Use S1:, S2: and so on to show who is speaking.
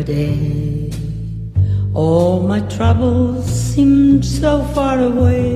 S1: Yesterday, all my troubles seemed so far away.